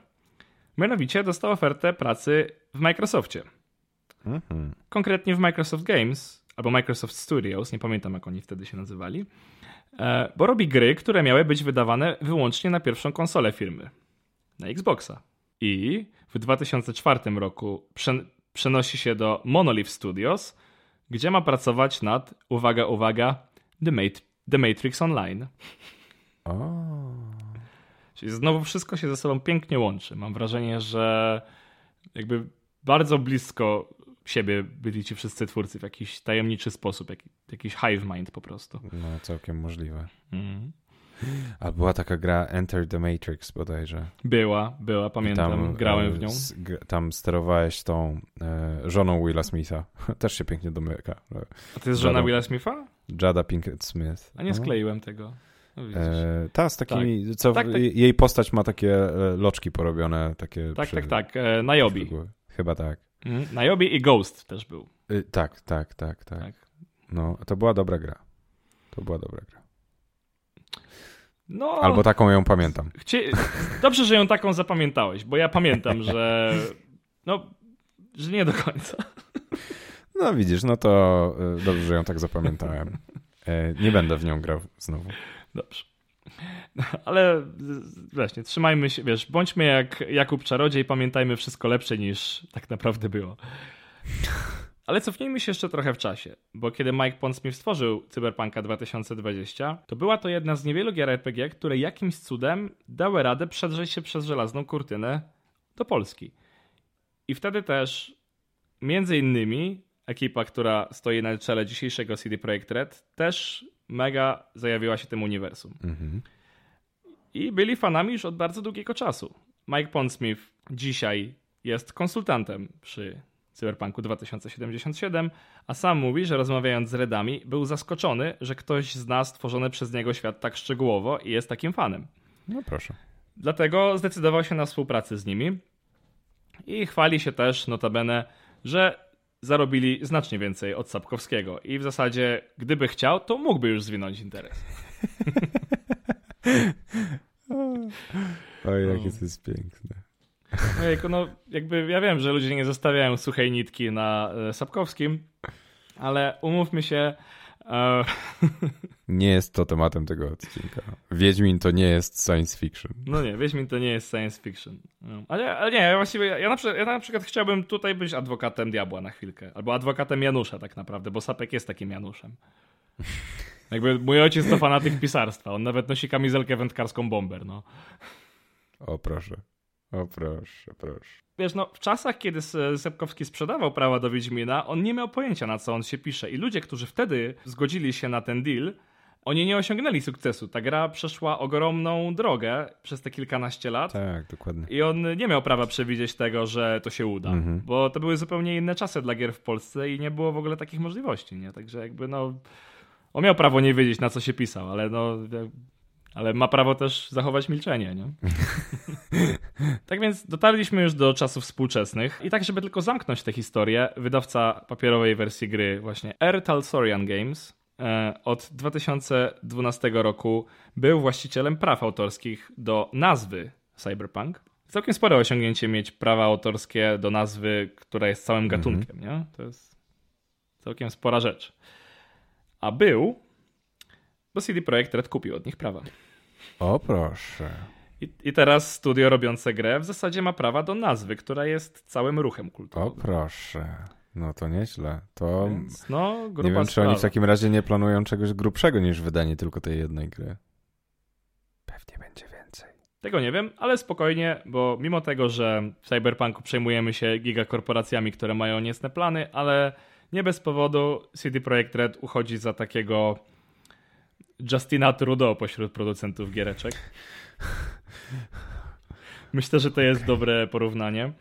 Mianowicie dostał ofertę pracy w Microsoftie. Mhm. Konkretnie w Microsoft Games, albo Microsoft Studios, nie pamiętam jak oni wtedy się nazywali, e, bo robi gry, które miały być wydawane wyłącznie na pierwszą konsolę firmy, na Xboxa. I w 2004 roku przenosi się do Monolith Studios, gdzie ma pracować nad, uwaga, uwaga, The, Mat The Matrix Online. Oh. Czyli znowu wszystko się ze sobą pięknie łączy. Mam wrażenie, że jakby bardzo blisko siebie byli ci wszyscy twórcy w jakiś tajemniczy sposób, jak, jakiś hive mind po prostu. No, całkiem możliwe. Mm. A była taka gra Enter the Matrix bodajże. Była, była, pamiętam, tam, grałem w nią. tam sterowałeś tą e, żoną Willa Smitha. Też się pięknie domyka. A to jest żona Willa Smitha? Jada Pinkett Smith. A nie no. skleiłem tego. No, e, ta z takimi, tak. co tak, tak. jej postać ma takie e, loczki porobione, takie... Tak, przy... tak, tak, e, Nayobi. Chyba tak. Mhm. Nayobi i Ghost też był. Y, tak, tak, tak, tak, tak. No, to była dobra gra. To była dobra gra. No, Albo taką ją pamiętam. Chcie... Dobrze, że ją taką zapamiętałeś, bo ja pamiętam, że no, że nie do końca. No widzisz, no to y, dobrze, że ją tak zapamiętałem. E, nie będę w nią grał znowu. Dobrze. Ale właśnie, trzymajmy się, wiesz, bądźmy jak Jakub Czarodziej, pamiętajmy wszystko lepsze niż tak naprawdę było. Ale cofnijmy się jeszcze trochę w czasie, bo kiedy Mike Pondsmith stworzył Cyberpunka 2020, to była to jedna z niewielu gier RPG, które jakimś cudem dały radę przedrzeć się przez żelazną kurtynę do Polski. I wtedy też, między innymi, ekipa, która stoi na czele dzisiejszego CD Projekt Red, też mega zajawiła się tym uniwersum. Mhm. I byli fanami już od bardzo długiego czasu. Mike Pondsmith dzisiaj jest konsultantem przy Cyberpunku 2077, a sam mówi, że rozmawiając z Redami, był zaskoczony, że ktoś zna stworzony przez niego świat tak szczegółowo i jest takim fanem. No proszę. Dlatego zdecydował się na współpracę z nimi i chwali się też notabene, że zarobili znacznie więcej od Sapkowskiego i w zasadzie, gdyby chciał, to mógłby już zwinąć interes. Oj, jakie to jest piękne. Ojejku, no jakby ja wiem, że ludzie nie zostawiają suchej nitki na e, Sapkowskim, ale umówmy się, e, Nie jest to tematem tego odcinka. Wiedźmin to nie jest science fiction. No nie, Wiedźmin to nie jest science fiction. No. Ale, ale nie, właściwie ja na, przykład, ja na przykład chciałbym tutaj być adwokatem diabła na chwilkę. Albo adwokatem Janusza tak naprawdę, bo Sapek jest takim Januszem. Jakby mój ojciec to fanatyk pisarstwa. On nawet nosi kamizelkę wędkarską bomber, no. O proszę. O proszę, proszę. Wiesz, no w czasach, kiedy Sepkowski sprzedawał prawa do Wiedźmina, on nie miał pojęcia na co on się pisze. I ludzie, którzy wtedy zgodzili się na ten deal, oni nie osiągnęli sukcesu. Ta gra przeszła ogromną drogę przez te kilkanaście lat. Tak, dokładnie. I on nie miał prawa przewidzieć tego, że to się uda. Mhm. Bo to były zupełnie inne czasy dla gier w Polsce i nie było w ogóle takich możliwości, nie? Także jakby no... On miał prawo nie wiedzieć, na co się pisał, ale no... Ale ma prawo też zachować milczenie, nie? tak więc dotarliśmy już do czasów współczesnych i tak, żeby tylko zamknąć tę historię, wydawca papierowej wersji gry właśnie R. Talsorian Games E, od 2012 roku był właścicielem praw autorskich do nazwy Cyberpunk. Całkiem spore osiągnięcie mieć prawa autorskie do nazwy, która jest całym mhm. gatunkiem, -hmm. nie? To jest całkiem spora rzecz. A był, bo CD Projekt Red kupił od nich prawa. O proszę. I, I, teraz studio robiące grę w zasadzie ma prawa do nazwy, która jest całym ruchem kulturowym. O proszę. No to nieźle. To Więc, no, nie wiem, czy oni w takim razie nie planują czegoś grubszego niż wydanie tylko tej jednej gry. Pewnie będzie więcej. Tego nie wiem, ale spokojnie, bo mimo tego, że w Cyberpunku przejmujemy się gigakorporacjami, które mają niecne plany, ale nie bez powodu CD Projekt Red uchodzi za takiego Justina Trudeau pośród producentów giereczek. Myślę, że to jest dobre porównanie.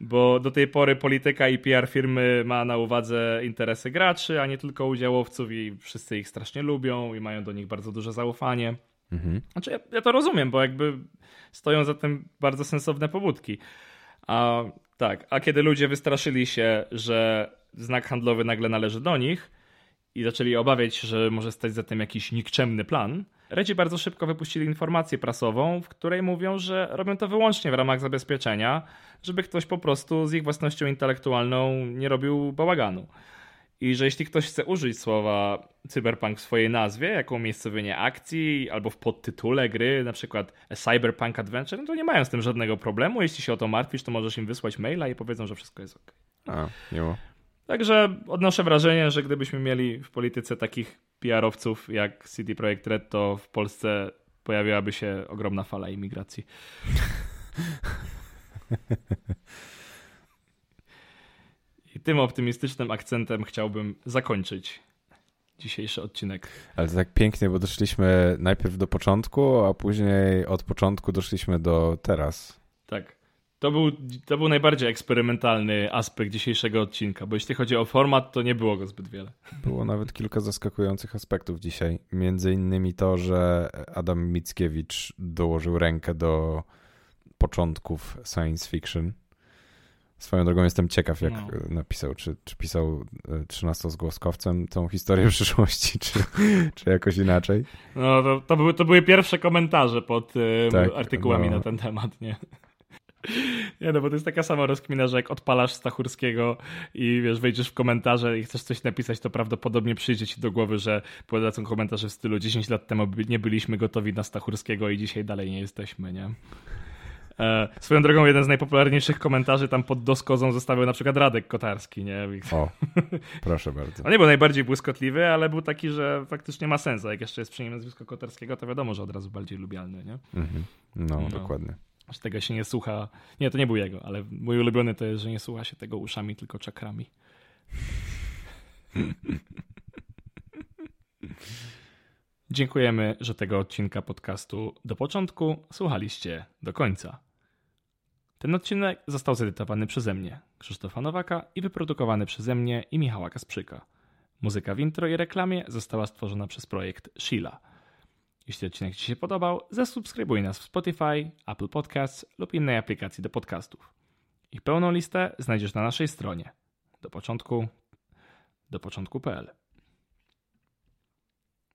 Bo do tej pory polityka i PR firmy ma na uwadze interesy graczy, a nie tylko udziałowców i wszyscy ich strasznie lubią i mają do nich bardzo duże zaufanie. Mhm. Znaczy ja, ja to rozumiem, bo jakby stoją za tym bardzo sensowne pobudki. A tak, a kiedy ludzie wystraszyli się, że znak handlowy nagle należy do nich i zaczęli obawiać się, że może stać za tym jakiś nikczemny plan, Redzi bardzo szybko wypuścili informację prasową, w której mówią, że robią to wyłącznie w ramach zabezpieczenia, żeby ktoś po prostu z ich własnością intelektualną nie robił bałaganu. i że jeśli ktoś chce użyć słowa cyberpunk w swojej nazwie, jako umiejscowienie akcji albo w podtytule gry, na przykład Cyberpunk Adventure, no to nie mają z tym żadnego problemu. Jeśli się o to martwisz, to możesz im wysłać maila i powiedzą, że wszystko jest ok. A, miło. Także odnoszę wrażenie, że gdybyśmy mieli w polityce takich PR-owców jak CD Projekt Red, to w Polsce pojawiłaby się ogromna fala imigracji. I tym optymistycznym akcentem chciałbym zakończyć dzisiejszy odcinek. Ale to tak pięknie, bo doszliśmy najpierw do początku, a później od początku doszliśmy do teraz. Tak. To był, to był najbardziej eksperymentalny aspekt dzisiejszego odcinka, bo jeśli chodzi o format, to nie było go zbyt wiele. Było nawet kilka zaskakujących aspektów dzisiaj. Między innymi to, że Adam Mickiewicz dołożył rękę do początków science fiction. Swoją drogą jestem ciekaw, jak no. napisał, czy, czy pisał e, trzynastozgłoskowcem tą historię przyszłości, czy, czy jakoś inaczej. No, to, to, były, to były pierwsze komentarze pod tak, artykułami no. na ten temat, nie? Nie no, bo to jest taka sama rozkmina, że jak odpalasz Stachurskiego i wiesz, wejdziesz w komentarze i chcesz coś napisać, to prawdopodobnie przyjdzie ci do głowy, że polecą komentarze w stylu 10 lat temu nie byliśmy gotowi na Stachurskiego i dzisiaj dalej nie jesteśmy, nie? E, swoją drogą jeden z najpopularniejszych komentarzy tam pod doskozą zostawił na przykład Radek Kotarski, nie? O, proszę bardzo. On nie był najbardziej błyskotliwy, ale był taki, że faktycznie ma sens. A jak jeszcze jest przy nim nazwisko Kotarskiego, to wiadomo, że od razu bardziej lubialny, nie? Mhm. No, no, dokładnie. Że tego się nie słucha. Nie, to nie był jego, ale mój ulubiony to jest, że nie słucha się tego uszami, tylko czakrami. Dziękujemy, że tego odcinka podcastu do początku słuchaliście do końca. Ten odcinek został zedytowany przeze mnie, Krzysztofa Nowaka i wyprodukowany przeze mnie i Michała Kasprzyka. Muzyka w intro i reklamie została stworzona przez projekt Sheila. Jeśli odcinek Ci się podobał, zasubskrybuj nas w Spotify, Apple Podcasts lub innej aplikacji do podcastów. Ich pełną listę znajdziesz na naszej stronie do początku do początku.pl.